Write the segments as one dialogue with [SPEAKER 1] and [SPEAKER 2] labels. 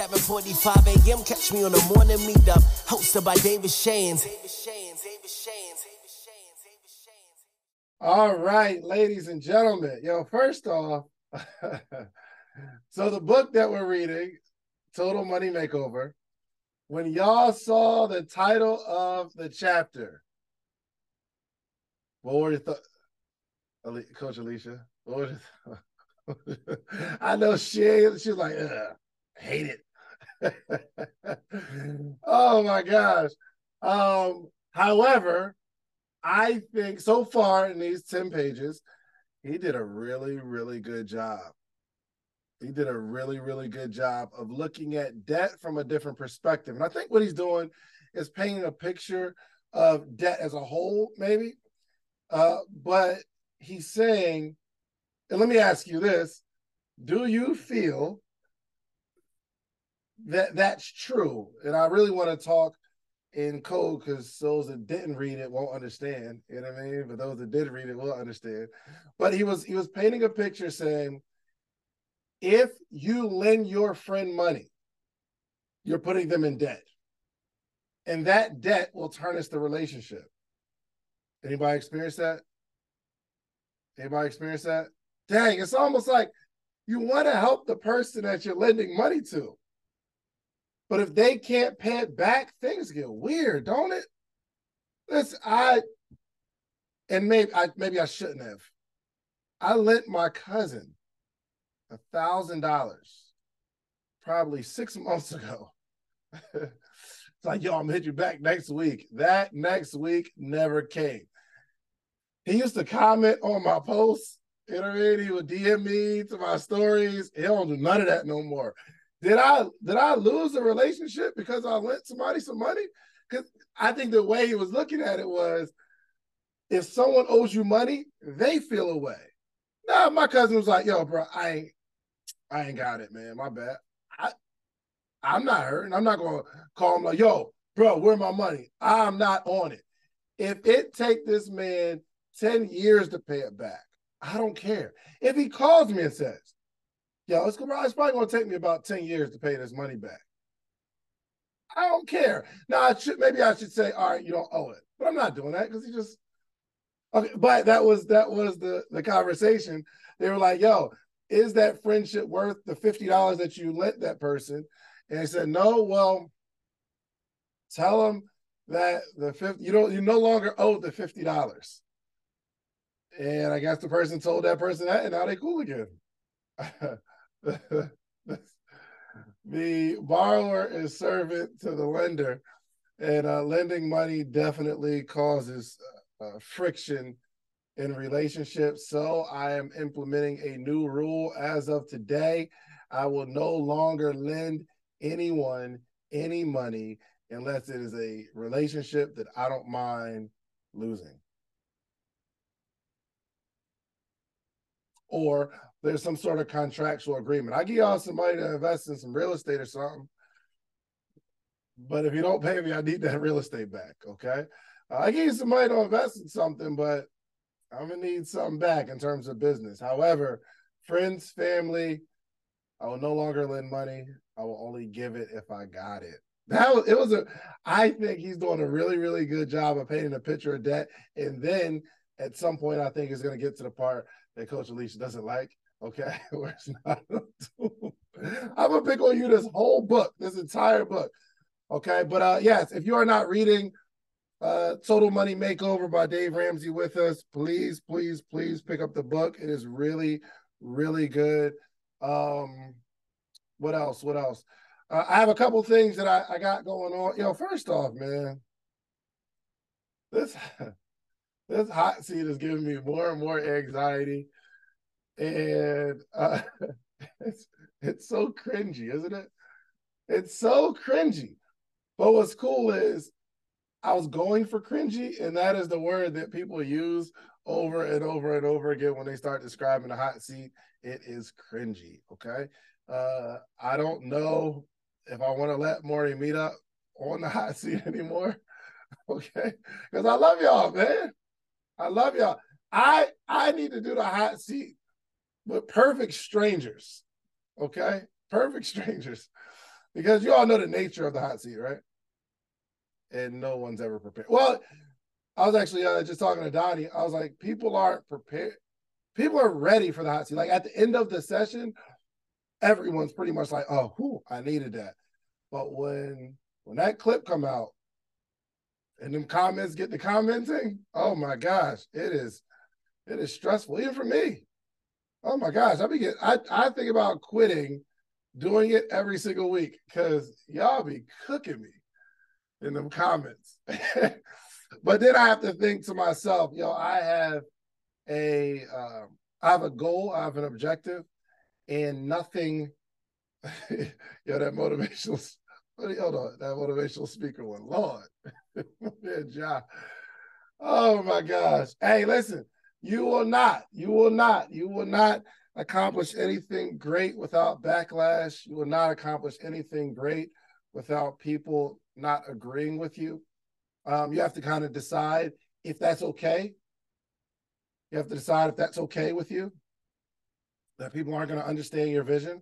[SPEAKER 1] 7:45 a.m. Catch me on the morning meetup, hosted by David Shands.
[SPEAKER 2] All right, ladies and gentlemen. Yo, first off, so the book that we're reading, Total Money Makeover, when y'all saw the title of the chapter, what were your thoughts? Coach Alicia, what was your th- I know she she's like, hate it. oh my gosh. Um, however, I think so far in these 10 pages, he did a really, really good job. He did a really, really good job of looking at debt from a different perspective. And I think what he's doing is painting a picture of debt as a whole, maybe. Uh, but he's saying, and let me ask you this do you feel that that's true? And I really want to talk in code because those that didn't read it won't understand. You know what I mean? But those that did read it will understand. But he was he was painting a picture saying, if you lend your friend money, you're putting them in debt. And that debt will tarnish the relationship. Anybody experience that? Anybody experience that? Dang, it's almost like you want to help the person that you're lending money to. But if they can't pay it back, things get weird, don't it? Listen, I and maybe I maybe I shouldn't have. I lent my cousin a thousand dollars probably six months ago. it's like, yo, I'm gonna hit you back next week. That next week never came. He used to comment on my posts. You know what I mean? He would DM me to my stories. He don't do none of that no more. Did I did I lose a relationship because I lent somebody some money? Because I think the way he was looking at it was if someone owes you money, they feel away. Now my cousin was like, yo, bro, I ain't I ain't got it, man. My bad. I I'm not hurting. I'm not gonna call him like, yo, bro, where my money? I'm not on it. If it take this man 10 years to pay it back, I don't care. If he calls me and says, yo, it's, it's probably going to take me about 10 years to pay this money back. I don't care. Now, I should maybe I should say, all right, you don't owe it, but I'm not doing that because he just okay. But that was that was the the conversation. They were like, yo, is that friendship worth the fifty dollars that you lent that person? And I said, no. Well, tell them that the fifty you don't you no longer owe the fifty dollars. And I guess the person told that person that, and now they cool again. the borrower is servant to the lender, and uh, lending money definitely causes uh, uh, friction in relationships. So I am implementing a new rule as of today. I will no longer lend anyone any money unless it is a relationship that I don't mind losing. Or there's some sort of contractual agreement. I give y'all some money to invest in some real estate or something. But if you don't pay me, I need that real estate back. Okay. Uh, I give you some money to invest in something, but I'm gonna need something back in terms of business. However, friends, family, I will no longer lend money. I will only give it if I got it. That was it was a I think he's doing a really, really good job of painting a picture of debt. And then at some point, I think it's gonna get to the part that Coach Alicia doesn't like. Okay, not. I'm gonna pick on you this whole book, this entire book. Okay, but uh yes, if you are not reading uh Total Money Makeover by Dave Ramsey with us, please, please, please pick up the book. It is really, really good. Um, what else? What else? Uh, I have a couple things that I, I got going on. Know, first off, man, this this hot seat is giving me more and more anxiety and uh, it's it's so cringy, isn't it? It's so cringy. But what's cool is I was going for cringy, and that is the word that people use over and over and over again when they start describing a hot seat. It is cringy. Okay. Uh, I don't know if I want to let morning meetup on the hot seat anymore. Okay. Because I love y'all, man. I love y'all. I I need to do the hot seat but perfect strangers. Okay, perfect strangers. because you all know the nature of the hot seat, right? And no one's ever prepared. Well, I was actually uh, just talking to Donnie. I was like, people aren't prepared. People are ready for the hot seat. Like at the end of the session, everyone's pretty much like, "Oh, whew, I needed that." But when when that clip come out and them comments get the commenting, oh my gosh, it is it is stressful even for me. Oh my gosh, I be get I I think about quitting doing it every single week because y'all be cooking me in them comments. but then I have to think to myself, yo, I have a um, I have a goal, I have an objective, and nothing. yo, that motivational. Hold on, that motivational speaker one, Lord, yeah, John. Oh my gosh! Hey, listen, you will not, you will not, you will not accomplish anything great without backlash. You will not accomplish anything great without people not agreeing with you. Um, you have to kind of decide if that's okay. You have to decide if that's okay with you, that people aren't going to understand your vision.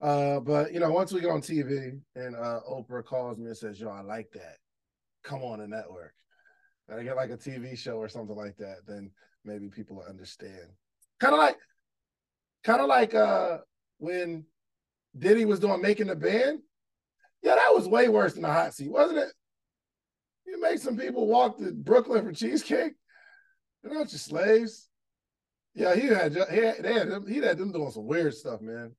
[SPEAKER 2] Uh, but you know, once we get on TV and uh, Oprah calls me and says, "Yo, I like that. Come on the network," and I get like a TV show or something like that, then maybe people will understand. Kind of like, kind of like uh, when Diddy was doing making the band. Yeah, that was way worse than the hot seat, wasn't it? You make some people walk to Brooklyn for cheesecake. They're not just slaves. Yeah, he had he had, they had them, he had them doing some weird stuff, man.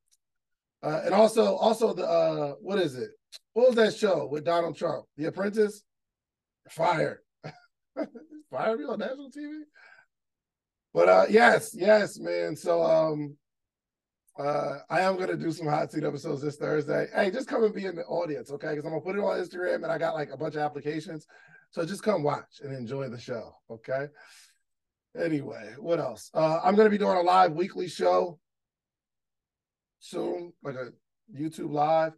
[SPEAKER 2] Uh, and also, also the uh, what is it? What was that show with Donald Trump? The Apprentice? Fire. Fire me on national TV. But uh, yes, yes, man. So um, uh, I am gonna do some hot seat episodes this Thursday. Hey, just come and be in the audience, okay? Because I'm gonna put it on Instagram and I got like a bunch of applications. So just come watch and enjoy the show, okay? Anyway, what else? Uh, I'm gonna be doing a live weekly show soon, like a YouTube live.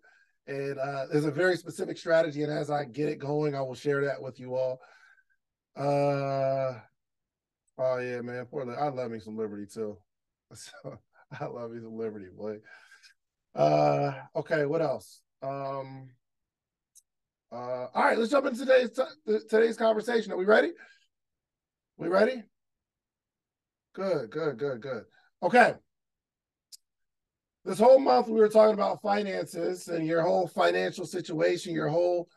[SPEAKER 2] And uh, there's a very specific strategy, and as I get it going, I will share that with you all. Uh, oh yeah, man, poor I love me some Liberty too. So I love you some Liberty, boy. Uh, okay, what else? Um, uh, all right, let's jump into today's t- today's conversation. Are we ready? We ready? Good, good, good, good. Okay. This whole month we were talking about finances and your whole financial situation, your whole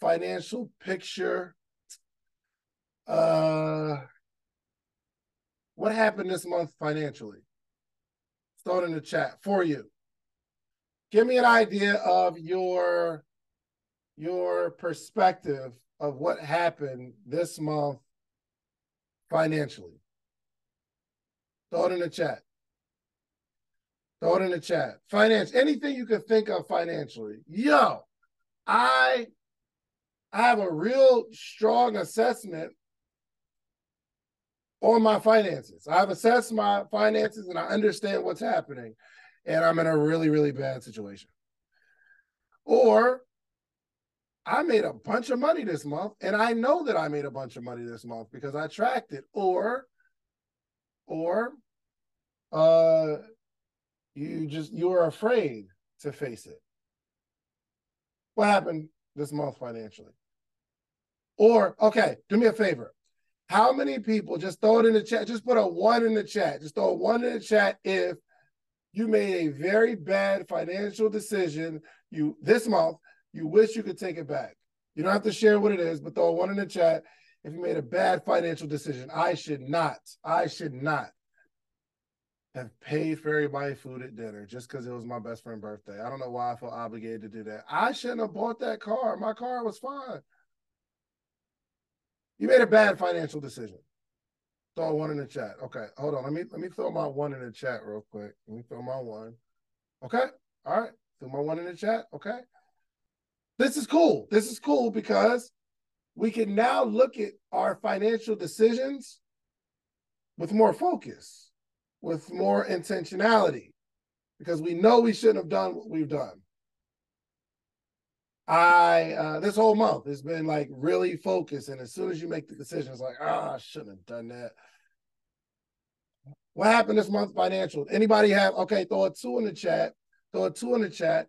[SPEAKER 2] financial picture. Uh, what happened this month financially? it in the chat for you. Give me an idea of your your perspective of what happened this month financially. Throw it in the chat. Throw it in the chat. Finance, anything you can think of financially. Yo, I I have a real strong assessment on my finances. I've assessed my finances and I understand what's happening, and I'm in a really, really bad situation. Or I made a bunch of money this month, and I know that I made a bunch of money this month because I tracked it. Or, or, uh, you just you are afraid to face it. What happened this month financially? Or, okay, do me a favor. How many people just throw it in the chat? Just put a one in the chat. Just throw a one in the chat if you made a very bad financial decision you this month. You wish you could take it back. You don't have to share what it is, but throw a one in the chat if you made a bad financial decision. I should not. I should not have paid for everybody food at dinner just because it was my best friend's birthday. I don't know why I felt obligated to do that. I shouldn't have bought that car. My car was fine. You made a bad financial decision. Throw one in the chat. Okay, hold on. Let me let me throw my one in the chat real quick. Let me throw my one. Okay. All right. Throw my one in the chat. Okay. This is cool. This is cool because we can now look at our financial decisions with more focus, with more intentionality, because we know we shouldn't have done what we've done. I uh, this whole month it's been like really focused, and as soon as you make the decision, it's like, ah, oh, I shouldn't have done that. What happened this month financial? Anybody have okay? Throw a two in the chat. Throw a two in the chat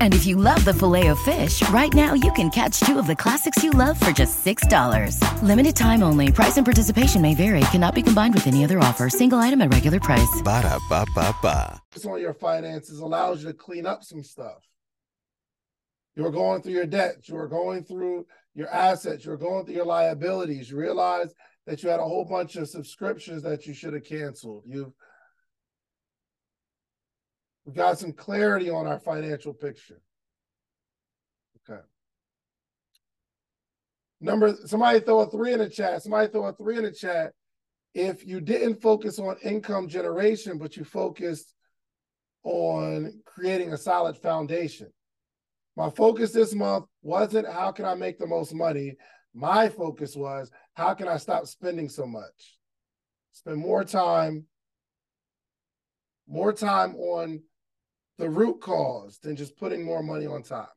[SPEAKER 3] And if you love the Filet-O-Fish, right now you can catch two of the classics you love for just $6. Limited time only. Price and participation may vary. Cannot be combined with any other offer. Single item at regular price.
[SPEAKER 4] Ba da ba ba ba.
[SPEAKER 2] on your finances allows you to clean up some stuff. You're going through your debt. You're going through your assets. You're going through your liabilities. You realize that you had a whole bunch of subscriptions that you should have canceled. You've We've got some clarity on our financial picture. Okay. Number, somebody throw a three in the chat. Somebody throw a three in the chat. If you didn't focus on income generation, but you focused on creating a solid foundation. My focus this month wasn't how can I make the most money. My focus was how can I stop spending so much? Spend more time, more time on the root cause than just putting more money on top.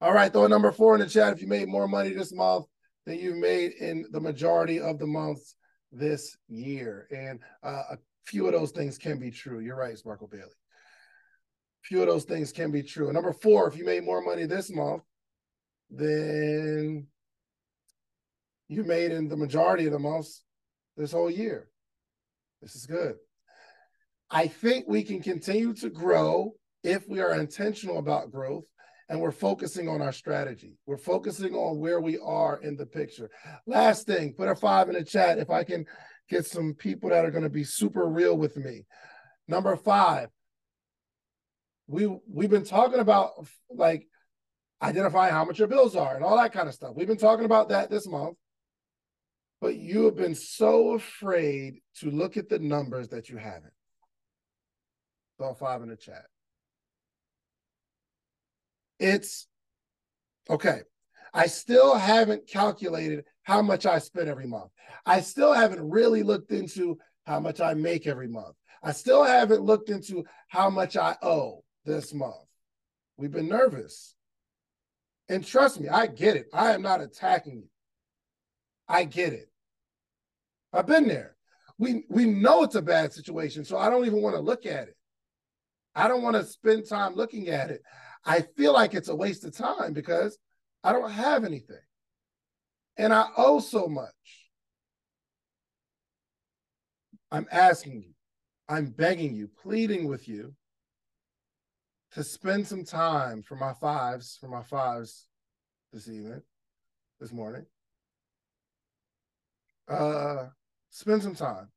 [SPEAKER 2] All right, throw a number four in the chat if you made more money this month than you've made in the majority of the months this year. And uh, a few of those things can be true. You're right, Sparkle Bailey. A few of those things can be true. And number four, if you made more money this month than you made in the majority of the months this whole year, this is good. I think we can continue to grow if we are intentional about growth and we're focusing on our strategy. We're focusing on where we are in the picture. Last thing, put a five in the chat if I can get some people that are going to be super real with me. Number five, we we've been talking about like identifying how much your bills are and all that kind of stuff. We've been talking about that this month. But you have been so afraid to look at the numbers that you haven't. Throw five in the chat. It's okay. I still haven't calculated how much I spend every month. I still haven't really looked into how much I make every month. I still haven't looked into how much I owe this month. We've been nervous. And trust me, I get it. I am not attacking you. I get it. I've been there. We we know it's a bad situation, so I don't even want to look at it. I don't want to spend time looking at it. I feel like it's a waste of time because I don't have anything. And I owe so much. I'm asking you, I'm begging you, pleading with you to spend some time for my fives, for my fives this evening, this morning. Uh spend some time.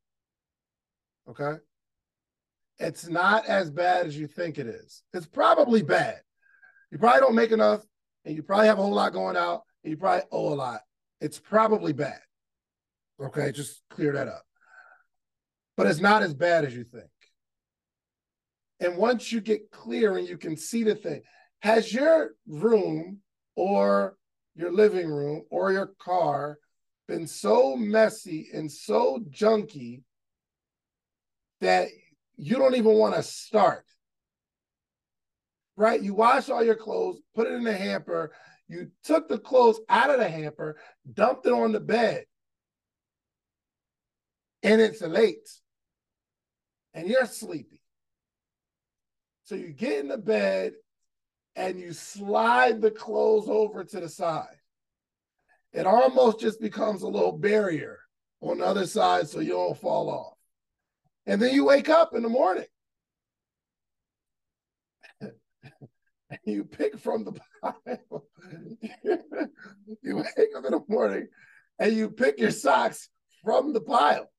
[SPEAKER 2] Okay? It's not as bad as you think it is. It's probably bad. You probably don't make enough, and you probably have a whole lot going out, and you probably owe a lot. It's probably bad. Okay, just clear that up. But it's not as bad as you think. And once you get clear and you can see the thing, has your room or your living room or your car been so messy and so junky that you don't even want to start. Right? You wash all your clothes, put it in the hamper. You took the clothes out of the hamper, dumped it on the bed, and it's late, and you're sleepy. So you get in the bed and you slide the clothes over to the side. It almost just becomes a little barrier on the other side so you don't fall off. And then you wake up in the morning. and you pick from the pile. you wake up in the morning and you pick your socks from the pile.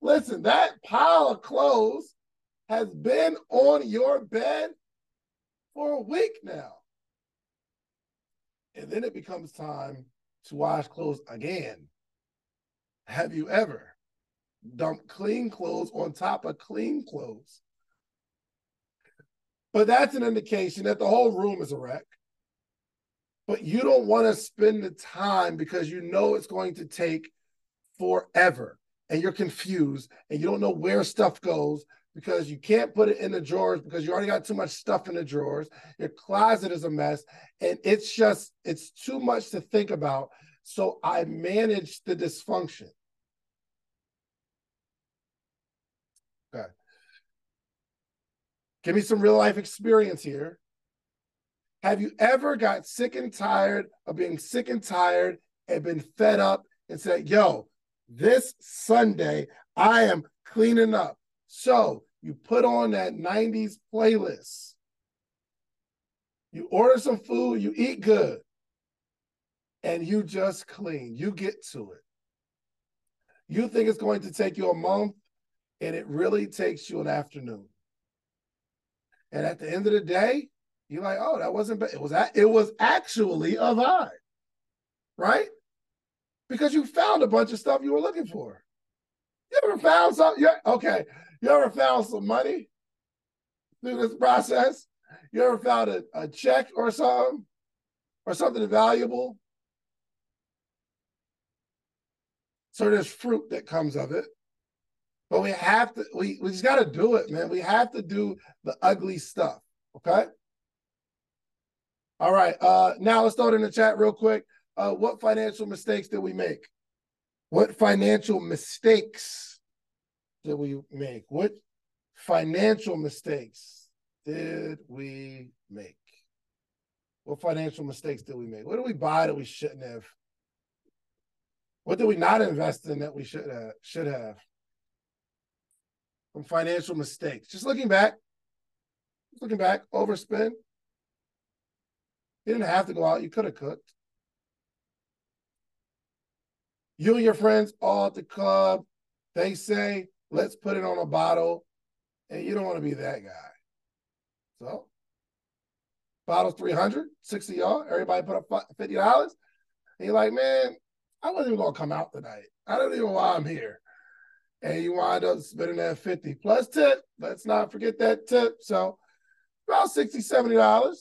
[SPEAKER 2] Listen, that pile of clothes has been on your bed for a week now. And then it becomes time to wash clothes again. Have you ever dumped clean clothes on top of clean clothes? But that's an indication that the whole room is a wreck. But you don't want to spend the time because you know it's going to take forever and you're confused and you don't know where stuff goes because you can't put it in the drawers because you already got too much stuff in the drawers. Your closet is a mess and it's just, it's too much to think about. So I manage the dysfunction. Okay. Give me some real life experience here. Have you ever got sick and tired of being sick and tired and been fed up and said, yo, this Sunday I am cleaning up. So you put on that 90s playlist. You order some food, you eat good, and you just clean. You get to it. You think it's going to take you a month, and it really takes you an afternoon. And at the end of the day, you're like, oh, that wasn't bad. It was it was actually a vibe, right? Because you found a bunch of stuff you were looking for. You ever found something? Yeah, okay. You ever found some money through this process? You ever found a, a check or something? Or something valuable? So there's fruit that comes of it. But we have to, we, we just got to do it, man. We have to do the ugly stuff. Okay. All right. Uh, now let's it in the chat real quick. Uh, what financial mistakes did we make? What financial mistakes did we make? What financial mistakes did we make? What financial mistakes did we make? What did we buy that we shouldn't have? What did we not invest in that we should have? Should have? From financial mistakes. Just looking back, looking back, overspend. You didn't have to go out. You could have cooked. You and your friends all at the club. They say, let's put it on a bottle. And you don't want to be that guy. So, bottles 300, 60 y'all. Everybody put up $50. And you're like, man, I wasn't even going to come out tonight. I don't even know why I'm here. And you wind up spending that 50 plus tip. Let's not forget that tip. So, about 60 $70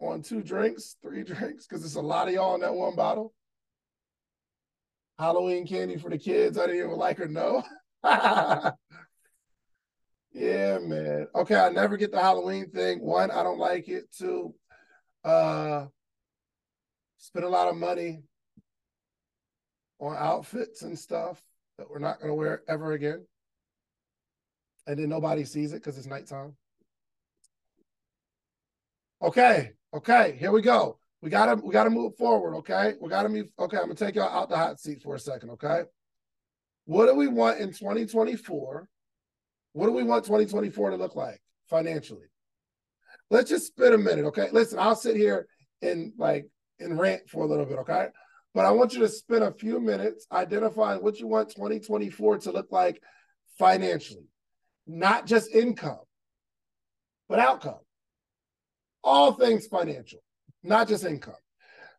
[SPEAKER 2] on two drinks, three drinks, because it's a lot of y'all in that one bottle. Halloween candy for the kids. I didn't even like or know. yeah, man. Okay, I never get the Halloween thing. One, I don't like it. Two, uh, spend a lot of money on outfits and stuff that we're not going to wear ever again. And then nobody sees it because it's nighttime. Okay, okay, here we go. We gotta we gotta move forward, okay? We gotta move. Okay, I'm gonna take y'all out the hot seat for a second, okay? What do we want in 2024? What do we want 2024 to look like financially? Let's just spend a minute, okay? Listen, I'll sit here and like and rant for a little bit, okay? But I want you to spend a few minutes identifying what you want 2024 to look like financially, not just income, but outcome. All things financial not just income.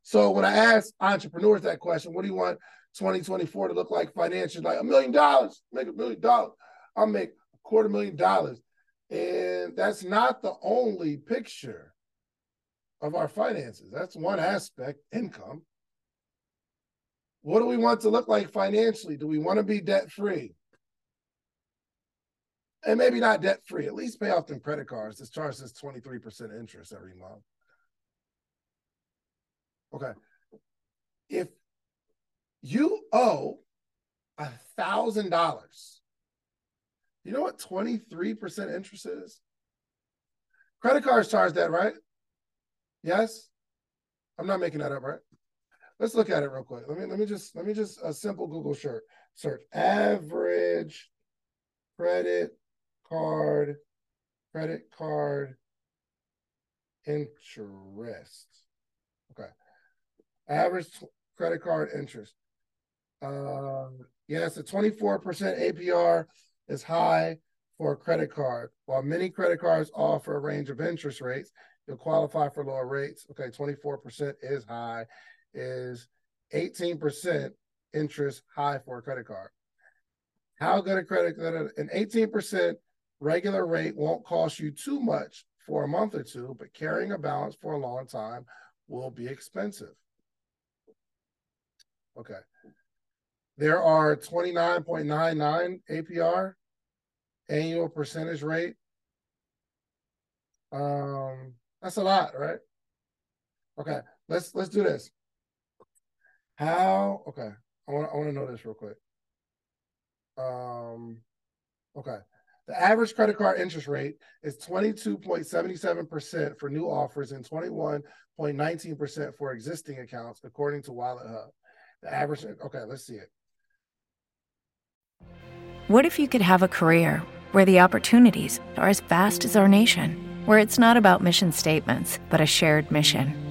[SPEAKER 2] So when I ask entrepreneurs that question, what do you want 2024 to look like financially? Like a million dollars, make a million dollars. I'll make a quarter million dollars. And that's not the only picture of our finances. That's one aspect, income. What do we want to look like financially? Do we want to be debt free? And maybe not debt free, at least pay off them credit cards. This charges us 23% interest every month. Okay. If you owe a thousand dollars, you know what 23% interest is? Credit cards charge that, right? Yes? I'm not making that up, right? Let's look at it real quick. Let me let me just let me just a simple Google search search average credit card credit card interest. Okay. Average credit card interest. Um, yes, a 24% APR is high for a credit card. While many credit cards offer a range of interest rates, you'll qualify for lower rates. Okay, 24% is high. Is 18% interest high for a credit card? How good a credit card? An 18% regular rate won't cost you too much for a month or two, but carrying a balance for a long time will be expensive. Okay. There are 29.99 APR annual percentage rate. Um, that's a lot, right? Okay, let's let's do this. How? Okay, I want I want to know this real quick. Um, okay. The average credit card interest rate is 22.77% for new offers and 21.19% for existing accounts, according to WalletHub. The average, okay, let's see it.
[SPEAKER 5] What if you could have a career where the opportunities are as vast as our nation, where it's not about mission statements, but a shared mission?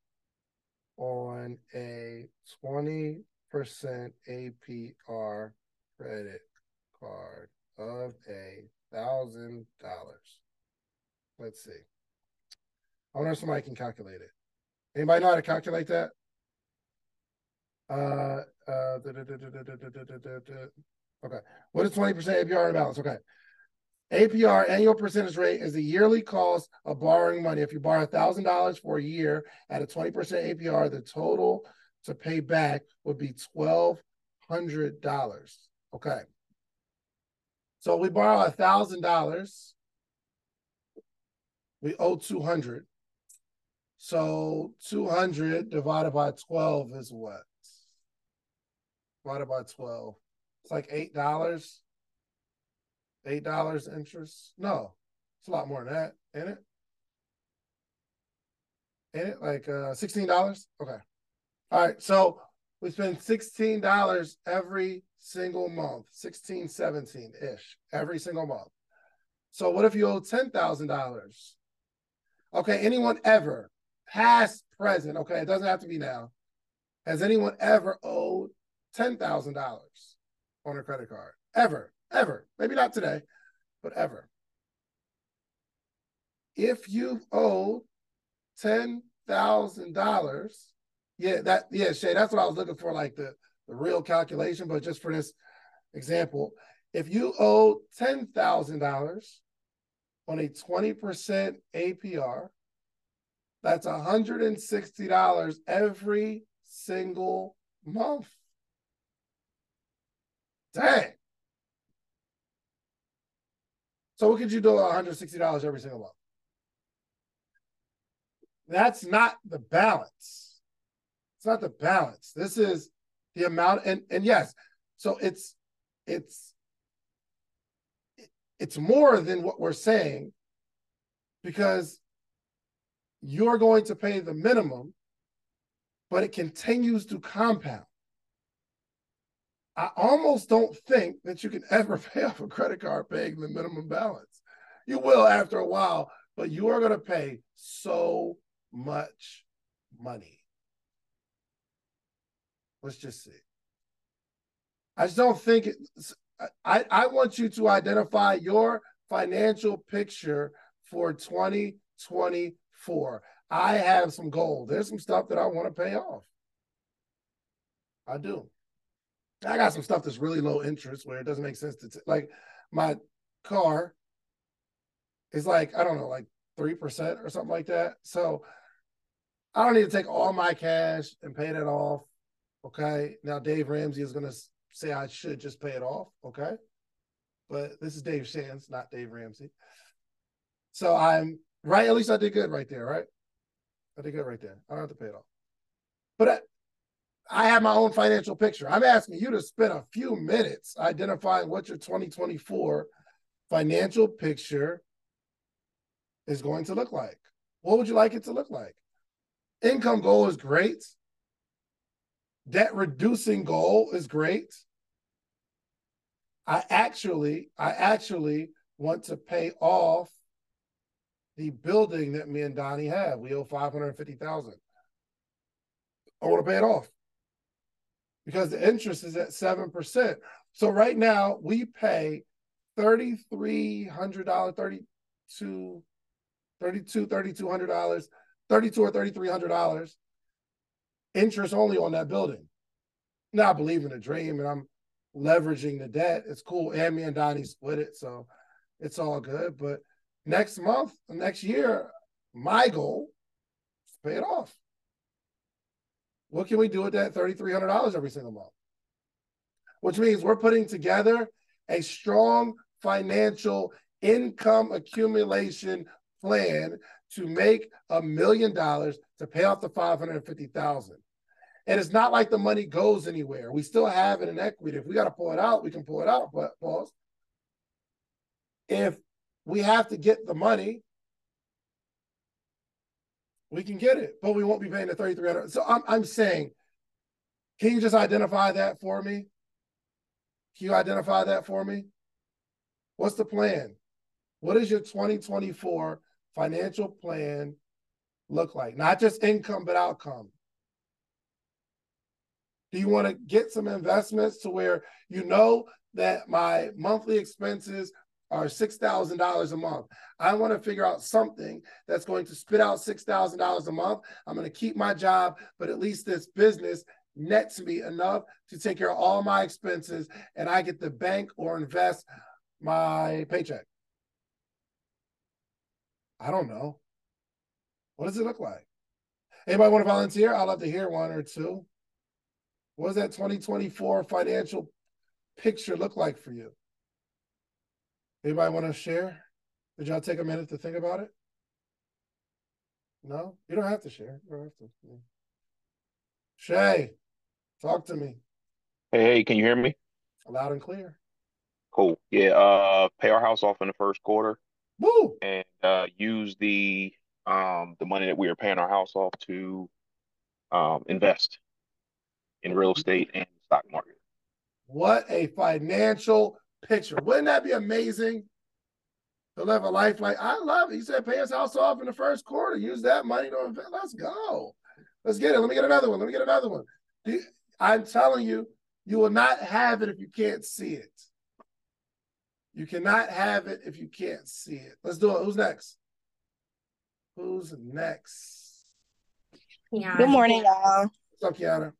[SPEAKER 2] on a 20% APR credit card of a thousand dollars. Let's see. I wonder if somebody can calculate it. Anybody know how to calculate that? Uh, uh, okay. What is 20% APR in balance? Okay. APR, annual percentage rate, is the yearly cost of borrowing money. If you borrow $1,000 for a year at a 20% APR, the total to pay back would be $1,200. Okay. So we borrow a thousand dollars. We owe two hundred. So two hundred divided by twelve is what? Divided by twelve. It's like eight dollars. Eight dollars interest? No, it's a lot more than that, ain't it? Ain't it like uh sixteen dollars? Okay. All right. So we spend sixteen dollars every single month, 16, 17 ish, every single month. So what if you owe $10,000? Okay, anyone ever, past, present, okay, it doesn't have to be now. Has anyone ever owed $10,000 on a credit card? Ever, ever. Maybe not today, but ever. If you've owed $10,000, yeah, that, yeah, Shay, that's what I was looking for, like the, the real calculation, but just for this example, if you owe $10,000 on a 20% APR, that's $160 every single month. Dang. So what could you do $160 every single month? That's not the balance. It's not the balance. This is the amount and and yes so it's it's it's more than what we're saying because you're going to pay the minimum but it continues to compound i almost don't think that you can ever pay off a credit card paying the minimum balance you will after a while but you are going to pay so much money Let's just see. I just don't think it, I, I want you to identify your financial picture for 2024. I have some goals. There's some stuff that I want to pay off. I do. I got some stuff that's really low interest where it doesn't make sense to t- like my car is like, I don't know, like 3% or something like that. So I don't need to take all my cash and pay that off Okay. Now Dave Ramsey is to say I should just pay it off. Okay. But this is Dave Shands, not Dave Ramsey. So I'm right. At least I did good right there, right? I did good right there. I don't have to pay it off. But I, have my own financial picture. I'm asking you to spend a few minutes identifying what your 2024 financial picture is going to look like. What would you like it to look like? Income goal is great. Debt reducing goal is great. I actually, I actually want to pay off the building that me and Donnie have. We owe 550,000. I want to pay it off because the interest is at 7%. So right now we pay $3,300, 32 32 $3,200, 32 or $3,300 interest only on that building. Now I believe in the dream and I'm leveraging the debt. It's cool. And me and Donnie split it. So it's all good. But next month, next year, my goal is to pay it off. What can we do with that $3,300 every single month? Which means we're putting together a strong financial income accumulation plan to make a million dollars to pay off the 550,000. And it's not like the money goes anywhere. We still have it in equity. If we got to pull it out, we can pull it out. But pause. If we have to get the money, we can get it, but we won't be paying the 3300. So I'm I'm saying, can you just identify that for me? Can you identify that for me? What's the plan? What is your 2024 financial plan look like? Not just income, but outcome. Do you want to get some investments to where you know that my monthly expenses are $6,000 a month? I want to figure out something that's going to spit out $6,000 a month. I'm going to keep my job, but at least this business nets me enough to take care of all my expenses and I get to bank or invest my paycheck. I don't know. What does it look like? Anybody want to volunteer? I'd love to hear one or two. What does that 2024 financial picture look like for you? Anybody want to share? Did y'all take a minute to think about it? No, you don't have to share. You don't have to. Yeah. Shay, talk to me.
[SPEAKER 6] Hey, hey, can you hear me?
[SPEAKER 2] Loud and clear.
[SPEAKER 6] Cool. Yeah, uh, pay our house off in the first quarter
[SPEAKER 2] Woo!
[SPEAKER 6] and uh, use the um the money that we are paying our house off to um invest in real estate and stock market.
[SPEAKER 2] What a financial picture. Wouldn't that be amazing? To live a life like I love it. He said pay his house off in the first quarter. Use that money to invest. Let's go. Let's get it. Let me get another one. Let me get another one. I'm telling you, you will not have it if you can't see it. You cannot have it if you can't see it. Let's do it. Who's next? Who's next?
[SPEAKER 7] Yeah. Good morning, y'all.
[SPEAKER 2] What's up, Kiana?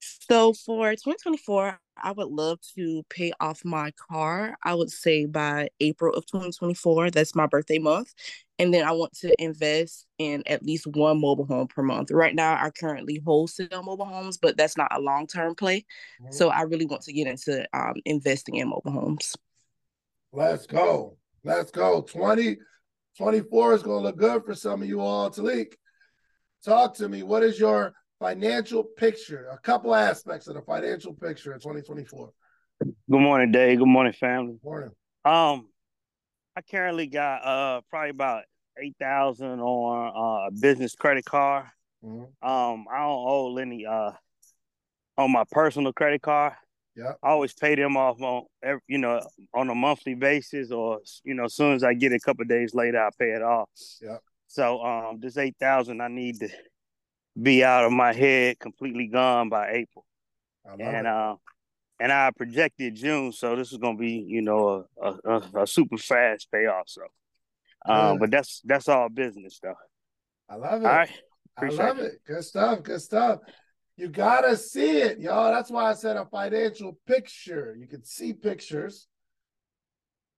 [SPEAKER 7] So for 2024, I would love to pay off my car. I would say by April of 2024. That's my birthday month. And then I want to invest in at least one mobile home per month. Right now, I currently wholesale mobile homes, but that's not a long term play. Mm-hmm. So I really want to get into um, investing in mobile homes.
[SPEAKER 2] Let's go. Let's go. 2024 is going to look good for some of you all. Talik, talk to me. What is your financial picture? A couple aspects of the financial picture in 2024.
[SPEAKER 8] Good morning, Dave. Good morning, family.
[SPEAKER 2] Good morning.
[SPEAKER 8] Um, I currently got uh probably about eight thousand on uh, a business credit card. Mm-hmm. Um, I don't owe any uh on my personal credit card.
[SPEAKER 2] Yeah.
[SPEAKER 8] I always pay them off on every, you know on a monthly basis, or you know, as soon as I get it a couple days later, I pay it off.
[SPEAKER 2] Yeah.
[SPEAKER 8] So um, this eight thousand, I need to be out of my head, completely gone by April. and uh, and I projected June, so this is gonna be you know a a, a super fast payoff. So, um, but that's that's all business though.
[SPEAKER 2] I love it. All right. Appreciate I love it. it. Good stuff. Good stuff. You gotta see it, y'all. That's why I said a financial picture. You can see pictures,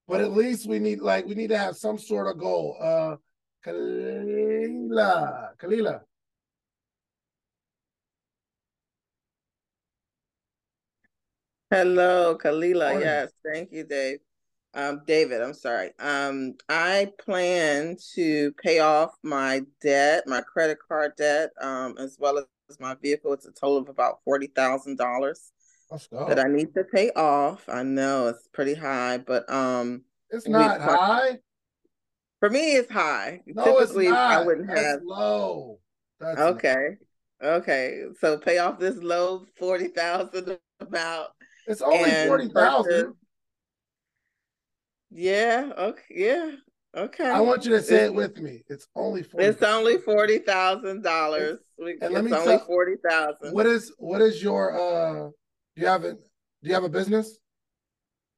[SPEAKER 2] but at least we need like we need to have some sort of goal. Uh, Kalila, Kalila.
[SPEAKER 9] Hello, Kalila. Yes, thank you, Dave. Um, David, I'm sorry. Um, I plan to pay off my debt, my credit card debt, um, as well as my vehicle. It's a total of about forty thousand dollars that I need to pay off. I know it's pretty high, but um,
[SPEAKER 2] it's not high.
[SPEAKER 9] For me, it's high.
[SPEAKER 2] No, Typically, it's not. I wouldn't That's have low.
[SPEAKER 9] That's okay. Low. Okay. So pay off this low forty thousand amount.
[SPEAKER 2] It's only forty thousand.
[SPEAKER 9] Yeah. Okay. Yeah. Okay. I
[SPEAKER 2] want you to say it with me. It's only
[SPEAKER 9] forty. It's only forty thousand dollars. It's only tell, forty thousand.
[SPEAKER 2] What is what is your uh do you have a do you have a business?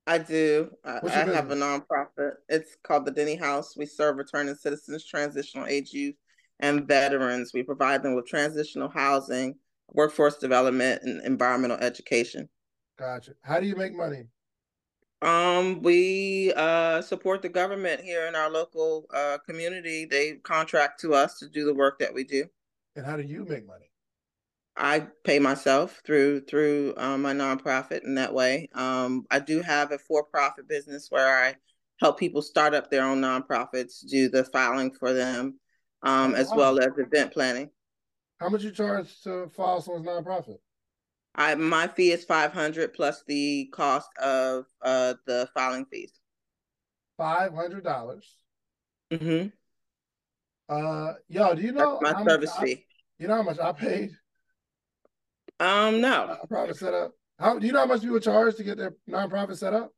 [SPEAKER 9] I do. I, I have a nonprofit. It's called the Denny House. We serve returning citizens, transitional age youth, and veterans. We provide them with transitional housing, workforce development, and environmental education.
[SPEAKER 2] Gotcha. How do you make money?
[SPEAKER 9] Um, we uh support the government here in our local uh community. They contract to us to do the work that we do.
[SPEAKER 2] And how do you make money?
[SPEAKER 9] I pay myself through through um, my nonprofit in that way. Um, I do have a for-profit business where I help people start up their own nonprofits, do the filing for them, um, as well as event planning.
[SPEAKER 2] How much you charge to file someone's nonprofit?
[SPEAKER 9] I my fee is five hundred plus the cost of uh the filing fees.
[SPEAKER 2] Five hundred dollars.
[SPEAKER 9] Mm-hmm.
[SPEAKER 2] Uh, yo, do you know
[SPEAKER 9] That's my service I, fee?
[SPEAKER 2] You know how much I paid?
[SPEAKER 9] Um, no.
[SPEAKER 2] Nonprofit set up. How do you know how much people charge to get their nonprofit set up?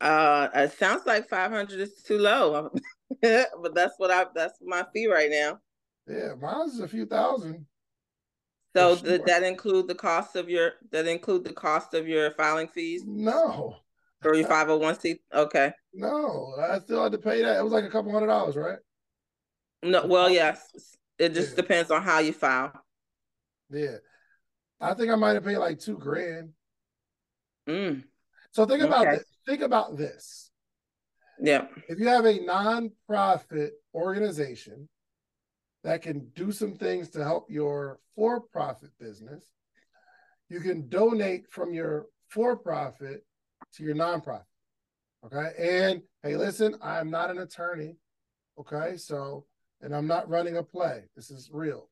[SPEAKER 9] Uh, it sounds like five hundred is too low, but that's what I that's my fee right now.
[SPEAKER 2] Yeah, mine's a few thousand.
[SPEAKER 9] So sure. did that include the cost of your that include the cost of your filing fees?
[SPEAKER 2] No.
[SPEAKER 9] For your 501c? Okay.
[SPEAKER 2] No, I still had to pay that. It was like a couple hundred dollars, right?
[SPEAKER 9] No, well, yes. It just yeah. depends on how you file.
[SPEAKER 2] Yeah. I think I might have paid like two grand.
[SPEAKER 9] Mm.
[SPEAKER 2] So think about okay. this. Think about this.
[SPEAKER 9] Yeah.
[SPEAKER 2] If you have a nonprofit organization that can do some things to help your for profit business. You can donate from your for profit to your nonprofit. Okay. And hey, listen, I'm not an attorney. Okay. So, and I'm not running a play. This is real.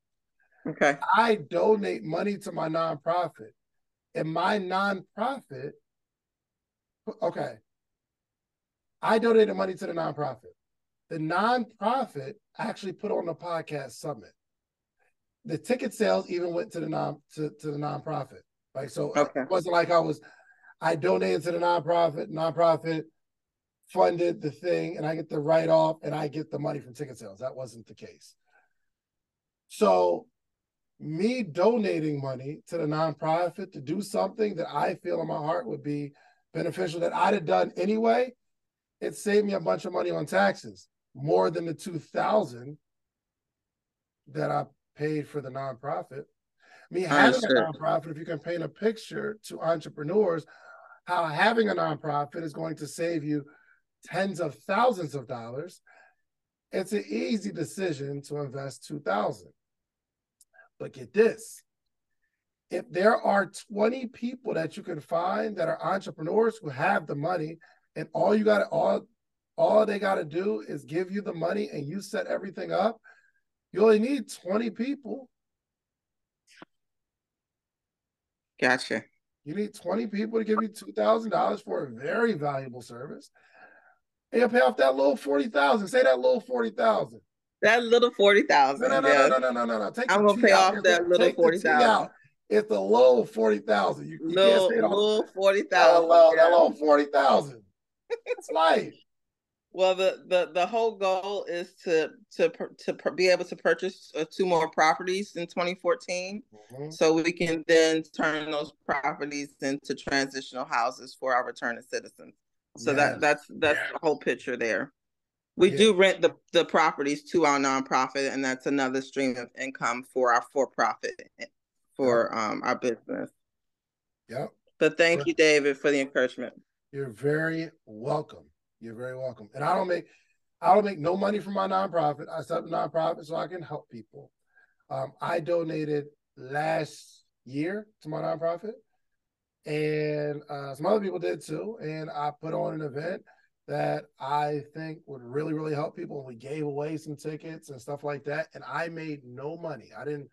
[SPEAKER 9] Okay.
[SPEAKER 2] I donate money to my nonprofit. And my nonprofit, okay. I donated money to the nonprofit. The nonprofit actually put on the podcast summit. The ticket sales even went to the non to, to the nonprofit. Like so uh, okay. it wasn't like I was I donated to the nonprofit, nonprofit funded the thing, and I get the write off and I get the money from ticket sales. That wasn't the case. So me donating money to the nonprofit to do something that I feel in my heart would be beneficial that I'd have done anyway, it saved me a bunch of money on taxes more than the 2000 that I paid for the nonprofit. I mean, having a nonprofit, if you can paint a picture to entrepreneurs, how having a nonprofit is going to save you tens of thousands of dollars, it's an easy decision to invest 2000 But get this. If there are 20 people that you can find that are entrepreneurs who have the money, and all you got to all all they got to do is give you the money and you set everything up. You only need 20 people.
[SPEAKER 9] Gotcha.
[SPEAKER 2] You need 20 people to give you $2,000 for a very valuable service. And you pay off that little 40,000. Say that little 40,000.
[SPEAKER 9] That little 40,000.
[SPEAKER 2] No, no, no, no, no, no, no, no.
[SPEAKER 9] Take I'm going to pay off that little 40,000.
[SPEAKER 2] It's the low 40,000. You, you
[SPEAKER 9] little, can't say little 40,000.
[SPEAKER 2] That little 40,000. It's life.
[SPEAKER 9] Well, the, the the whole goal is to to to be able to purchase uh, two more properties in 2014, mm-hmm. so we can then turn those properties into transitional houses for our returning citizens. So that that's that's yeah. the whole picture there. We yeah. do rent the the properties to our nonprofit, and that's another stream of income for our for profit eh, for um our business.
[SPEAKER 2] Yep.
[SPEAKER 9] But thank you, David, for the encouragement.
[SPEAKER 2] You're very welcome. You're very welcome. And I don't make I don't make no money from my nonprofit. I set up a nonprofit so I can help people. Um, I donated last year to my nonprofit. and uh, some other people did too. And I put on an event that I think would really, really help people. And we gave away some tickets and stuff like that. And I made no money. I didn't,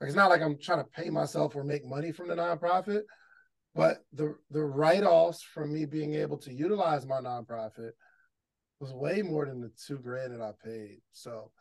[SPEAKER 2] like, it's not like I'm trying to pay myself or make money from the nonprofit, but the the write-offs from me being able to utilize my nonprofit was way more than the two grand that I paid. So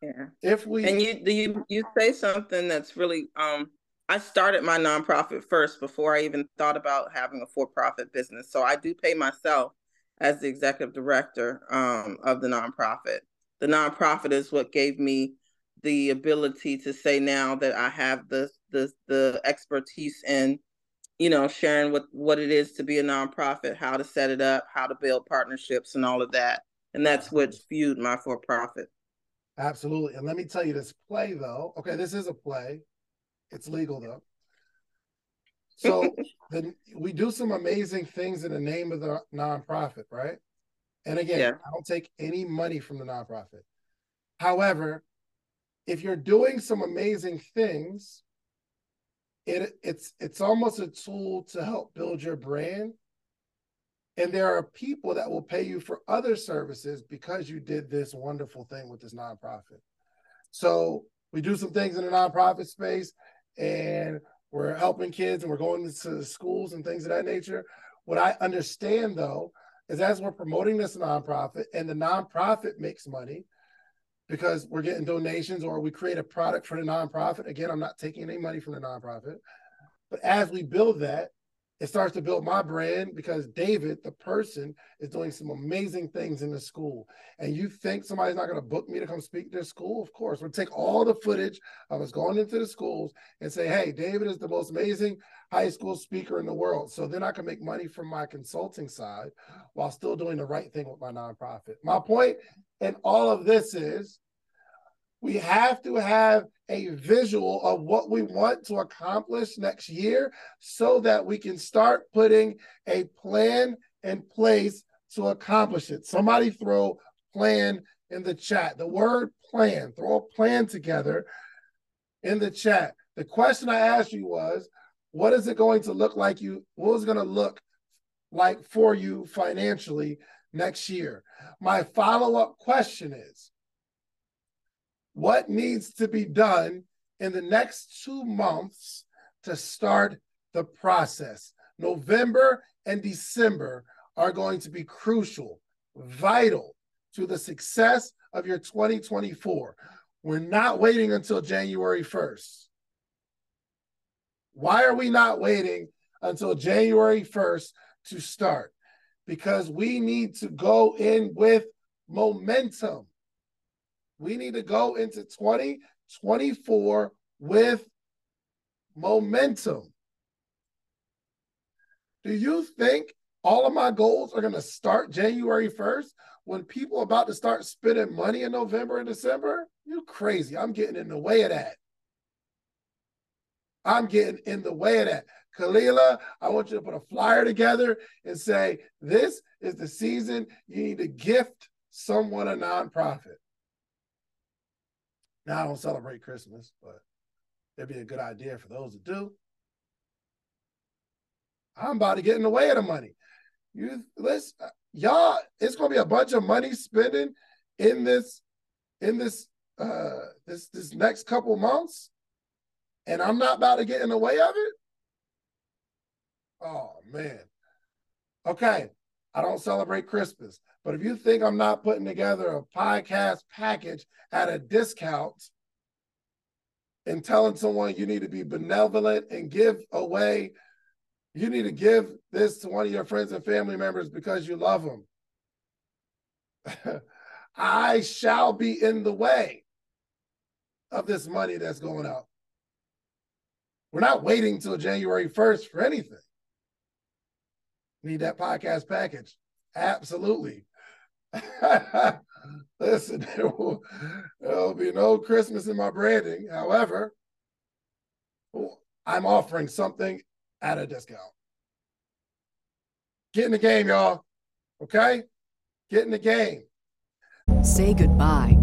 [SPEAKER 9] yeah.
[SPEAKER 2] If we
[SPEAKER 9] and you you you say something that's really um I started my nonprofit first before I even thought about having a for-profit business. So I do pay myself as the executive director um, of the nonprofit. The nonprofit is what gave me the ability to say now that I have the the the expertise in, you know, sharing what what it is to be a nonprofit, how to set it up, how to build partnerships, and all of that. And that's what fueled my for-profit.
[SPEAKER 2] Absolutely. And let me tell you this play though. Okay, this is a play. It's legal though. So then we do some amazing things in the name of the nonprofit, right? And again, yeah. I don't take any money from the nonprofit. However, if you're doing some amazing things, it it's it's almost a tool to help build your brand. And there are people that will pay you for other services because you did this wonderful thing with this nonprofit. So we do some things in the nonprofit space and we're helping kids and we're going to schools and things of that nature. What I understand though is as we're promoting this nonprofit and the nonprofit makes money because we're getting donations or we create a product for the nonprofit. Again, I'm not taking any money from the nonprofit. But as we build that, it starts to build my brand because David, the person, is doing some amazing things in the school. And you think somebody's not going to book me to come speak to their school? Of course. We'll take all the footage of us going into the schools and say, hey, David is the most amazing high school speaker in the world. So then I can make money from my consulting side while still doing the right thing with my nonprofit. My point in all of this is we have to have a visual of what we want to accomplish next year so that we can start putting a plan in place to accomplish it. Somebody throw plan in the chat. The word plan, throw a plan together in the chat. The question I asked you was, what is it going to look like you? What is going to look like for you financially next year? My follow up question is, what needs to be done in the next two months to start the process. November and December are going to be crucial, vital to the success of your 2024. We're not waiting until January 1st. Why are we not waiting until January 1st to start? Because we need to go in with momentum. We need to go into 2024 with momentum. Do you think all of my goals are going to start January 1st when people are about to start spending money in November and December? You crazy. I'm getting in the way of that. I'm getting in the way of that. Kalila, I want you to put a flyer together and say, this is the season you need to gift someone a nonprofit. Now I don't celebrate Christmas, but it'd be a good idea for those that do. I'm about to get in the way of the money. You let's y'all, it's gonna be a bunch of money spending in this in this uh this this next couple months, and I'm not about to get in the way of it. Oh man. Okay, I don't celebrate Christmas. But if you think I'm not putting together a podcast package at a discount and telling someone you need to be benevolent and give away, you need to give this to one of your friends and family members because you love them. I shall be in the way of this money that's going out. We're not waiting till January 1st for anything. Need that podcast package. Absolutely. Listen, there will, there will be no Christmas in my branding. However, I'm offering something at a discount. Get in the game, y'all. Okay? Get in the game.
[SPEAKER 10] Say goodbye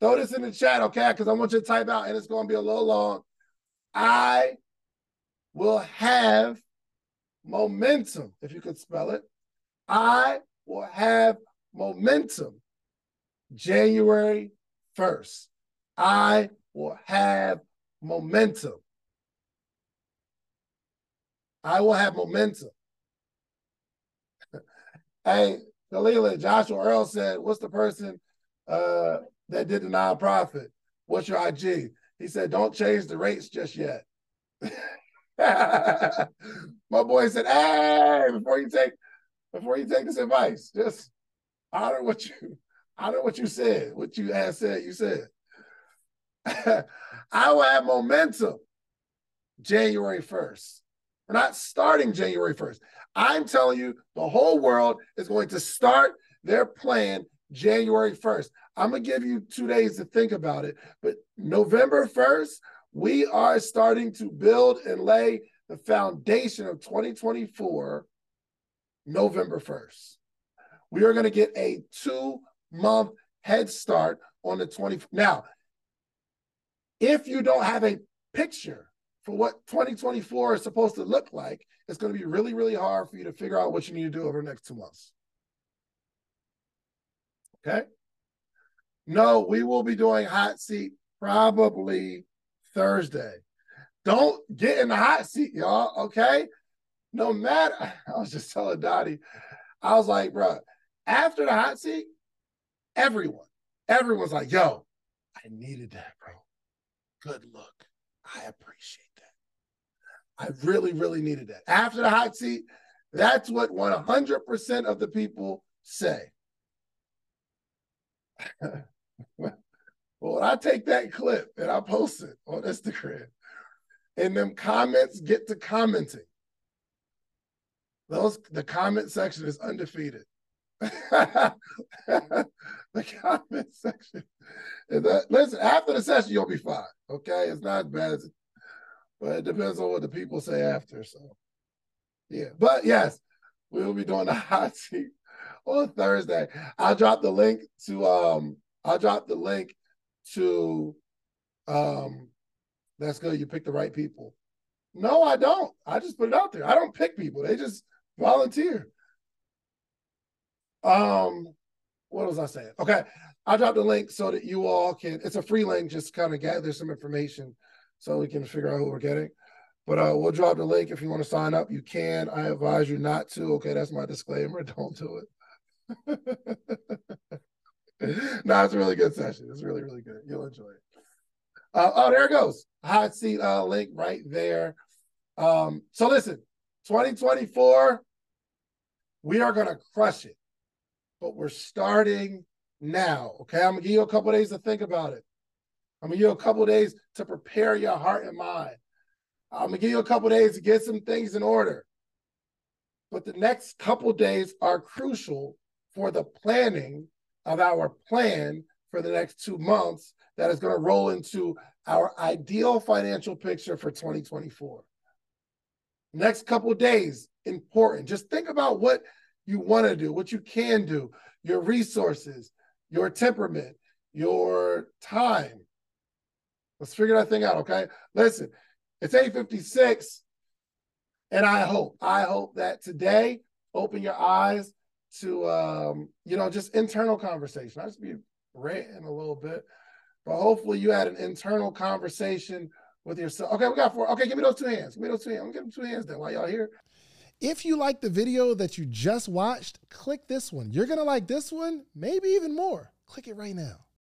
[SPEAKER 2] Throw this in the chat, okay? Because I want you to type out, and it's going to be a little long. I will have momentum, if you could spell it. I will have momentum January 1st. I will have momentum. I will have momentum. hey, Kalila, Joshua Earl said, what's the person uh, that did the nonprofit. What's your IG? He said, don't change the rates just yet. My boy said, hey, before you take before you take this advice, just honor what you honor what you said, what you had said, you said. I will have momentum January 1st. We're not starting January 1st. I'm telling you, the whole world is going to start their plan January 1st. I'm to give you two days to think about it. But November 1st, we are starting to build and lay the foundation of 2024 November 1st. We are to get a two month head start on the 20. Now, if you don't have a picture for what 2024 is supposed to look like, it's going to be really, really hard for you to figure out what you need to do over the next two months. Okay. No, we will be doing hot seat probably Thursday. Don't get in the hot seat, y'all. Okay. No matter, I was just telling Dottie, I was like, bro, after the hot seat, everyone, everyone's like, yo, I needed that, bro. Good look. I appreciate that. I really, really needed that. After the hot seat, that's what 100% of the people say. well, I take that clip and I post it on Instagram, and them comments get to commenting, those the comment section is undefeated. the comment section. That, listen, after the session, you'll be fine. Okay, it's not bad as, but it depends on what the people say after. So, yeah, but yes, we will be doing the hot seat on Thursday. I'll drop the link to um I'll drop the link to um that's good. You picked the right people. No, I don't. I just put it out there. I don't pick people. They just volunteer. Um, what was I saying? Okay. I'll drop the link so that you all can it's a free link, just kind of gather some information so we can figure out who we're getting. But uh, we'll drop the link if you want to sign up. You can. I advise you not to. Okay, that's my disclaimer. Don't do it. no, it's a really good session. It's really, really good. You'll enjoy it. Uh, oh, there it goes. Hot seat uh, link right there. Um, so listen, 2024, we are going to crush it, but we're starting now. Okay, I'm gonna give you a couple days to think about it. I'm gonna give you a couple days to prepare your heart and mind. I'm gonna give you a couple days to get some things in order. But the next couple days are crucial for the planning of our plan for the next two months that is going to roll into our ideal financial picture for 2024. Next couple days, important. Just think about what you want to do, what you can do, your resources, your temperament, your time. Let's figure that thing out, okay? Listen, it's 856. And I hope, I hope that today open your eyes to um, you know, just internal conversation. I just be ranting a little bit, but hopefully you had an internal conversation with yourself. Okay, we got four. Okay, give me those two hands. Give me those two hands. I'm give two hands then while y'all here.
[SPEAKER 11] If you like the video that you just watched, click this one. You're gonna like this one, maybe even more. Click it right now.